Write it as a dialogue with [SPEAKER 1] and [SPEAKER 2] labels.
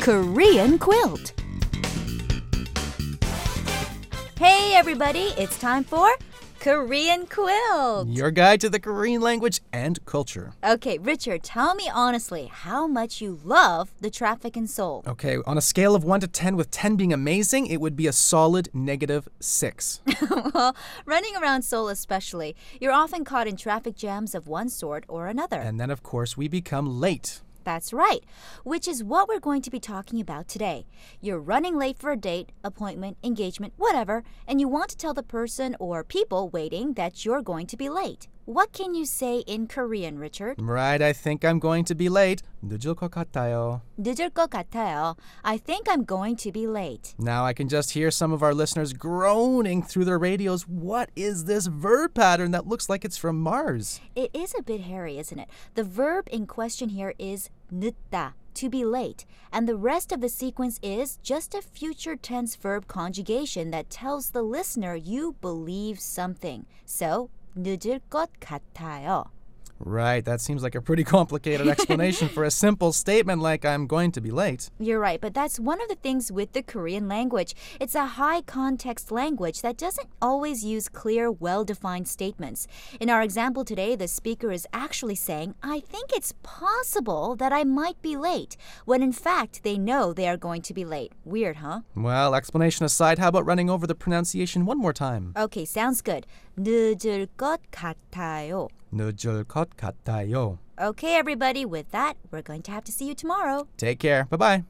[SPEAKER 1] Korean quilt. Hey, everybody, it's time for Korean quilt.
[SPEAKER 2] Your guide to the Korean language and culture.
[SPEAKER 1] Okay, Richard, tell me honestly how much you love the traffic in Seoul.
[SPEAKER 2] Okay, on a scale of 1 to 10, with 10 being amazing, it would be a solid negative 6.
[SPEAKER 1] well, running around Seoul especially, you're often caught in traffic jams of one sort or another.
[SPEAKER 2] And then, of course, we become late.
[SPEAKER 1] That's right, which is what we're going to be talking about today. You're running late for a date, appointment, engagement, whatever, and you want to tell the person or people waiting that you're going to be late. What can you say in Korean, Richard?
[SPEAKER 2] Right, I think I'm going to be late. 늦을 것 같아요.
[SPEAKER 1] 늦을 것 같아요. I think I'm going to be late.
[SPEAKER 2] Now I can just hear some of our listeners groaning through their radios. What is this verb pattern that looks like it's from Mars?
[SPEAKER 1] It is a bit hairy, isn't it? The verb in question here is 늦다, to be late, and the rest of the sequence is just a future tense verb conjugation that tells the listener you believe something. So, 늦을 것 같아요.
[SPEAKER 2] Right, that seems like a pretty complicated explanation for a simple statement like I'm going to be late.
[SPEAKER 1] You're right, but that's one of the things with the Korean language. It's a high context language that doesn't always use clear, well defined statements. In our example today, the speaker is actually saying, I think it's possible that I might be late, when in fact they know they are going to be late. Weird, huh?
[SPEAKER 2] Well, explanation aside, how about running over the pronunciation one more time?
[SPEAKER 1] Okay, sounds good. 늦을 것 같아요.
[SPEAKER 2] 늦을 것 같아요.
[SPEAKER 1] Okay, everybody, with that, we're going to have to see you tomorrow.
[SPEAKER 2] Take care. Bye bye.